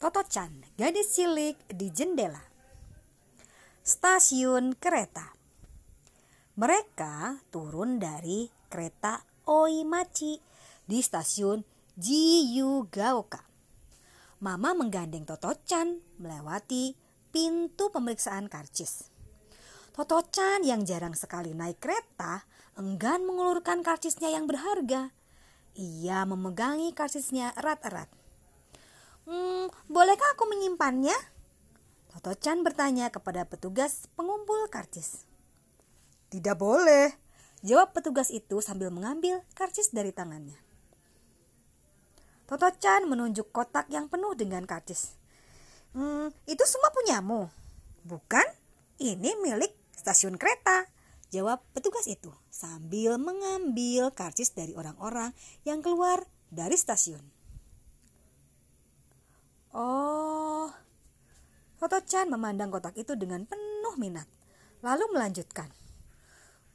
Toto-chan, gadis cilik di jendela. Stasiun kereta. Mereka turun dari kereta Oimachi di stasiun Jiyugaoka. Mama menggandeng Toto-chan melewati pintu pemeriksaan karcis. Toto-chan yang jarang sekali naik kereta enggan mengulurkan karcisnya yang berharga. Ia memegangi karcisnya erat-erat. Hmm, bolehkah aku menyimpannya? Toto-chan bertanya kepada petugas pengumpul karcis. Tidak boleh, jawab petugas itu sambil mengambil karcis dari tangannya. Toto-chan menunjuk kotak yang penuh dengan karcis. Hmm, itu semua punyamu? Bukan, ini milik stasiun kereta, jawab petugas itu sambil mengambil karcis dari orang-orang yang keluar dari stasiun. Oh, Toto-chan memandang kotak itu dengan penuh minat, lalu melanjutkan.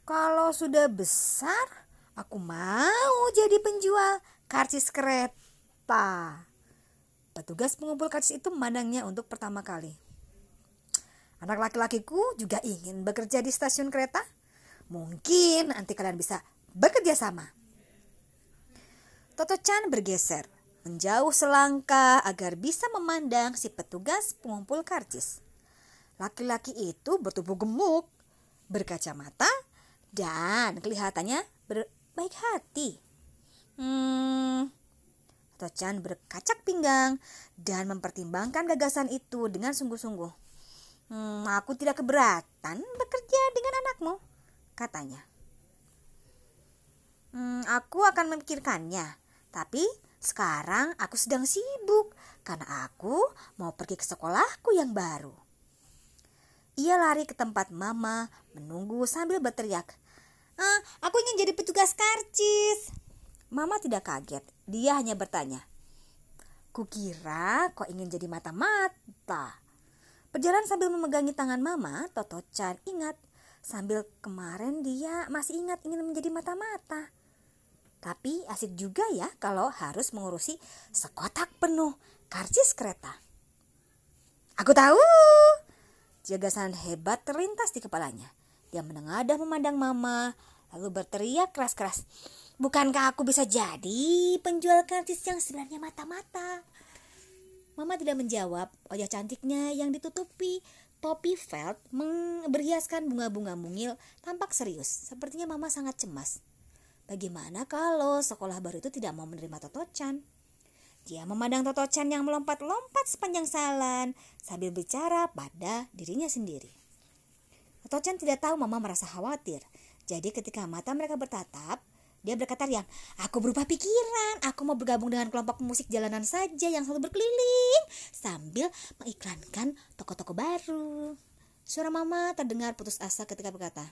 Kalau sudah besar, aku mau jadi penjual karcis kereta. Petugas pengumpul karcis itu memandangnya untuk pertama kali. Anak laki-lakiku juga ingin bekerja di stasiun kereta. Mungkin nanti kalian bisa bekerja sama. Toto Chan bergeser, menjauh selangkah agar bisa memandang si petugas pengumpul karcis. Laki-laki itu bertubuh gemuk, berkacamata, dan kelihatannya berbaik hati. Hmm, Tochan berkacak pinggang dan mempertimbangkan gagasan itu dengan sungguh-sungguh. Hmm, aku tidak keberatan bekerja dengan anakmu, katanya. Hmm, aku akan memikirkannya, tapi sekarang aku sedang sibuk karena aku mau pergi ke sekolahku yang baru. Ia lari ke tempat mama menunggu sambil berteriak, Ah, aku ingin jadi petugas karcis. Mama tidak kaget. Dia hanya bertanya. Kukira kau ingin jadi mata-mata. Berjalan sambil memegangi tangan mama, Toto Chan ingat. Sambil kemarin dia masih ingat ingin menjadi mata-mata. Tapi asik juga ya kalau harus mengurusi sekotak penuh karcis kereta. Aku tahu. Jagasan hebat terlintas di kepalanya. Dia menengadah memandang mama, lalu berteriak keras-keras. Bukankah aku bisa jadi penjual karcis yang sebenarnya mata-mata? Mama tidak menjawab. Wajah cantiknya yang ditutupi topi felt berhiaskan bunga-bunga mungil tampak serius. Sepertinya mama sangat cemas. Bagaimana kalau sekolah baru itu tidak mau menerima Toto-chan? Dia memandang Toto-chan yang melompat-lompat sepanjang jalan sambil bicara pada dirinya sendiri. Toto-chan tidak tahu mama merasa khawatir. Jadi ketika mata mereka bertatap, dia berkata yang aku berubah pikiran, aku mau bergabung dengan kelompok musik jalanan saja yang selalu berkeliling sambil mengiklankan toko-toko baru. Suara mama terdengar putus asa ketika berkata,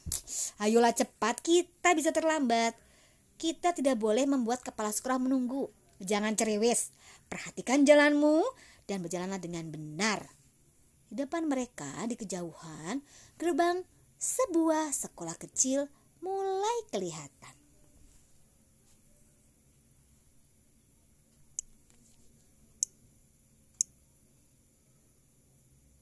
Ayolah cepat, kita bisa terlambat. Kita tidak boleh membuat kepala sekolah menunggu. Jangan cerewes, perhatikan jalanmu dan berjalanlah dengan benar. Di depan mereka di kejauhan, gerbang sebuah sekolah kecil mulai kelihatan.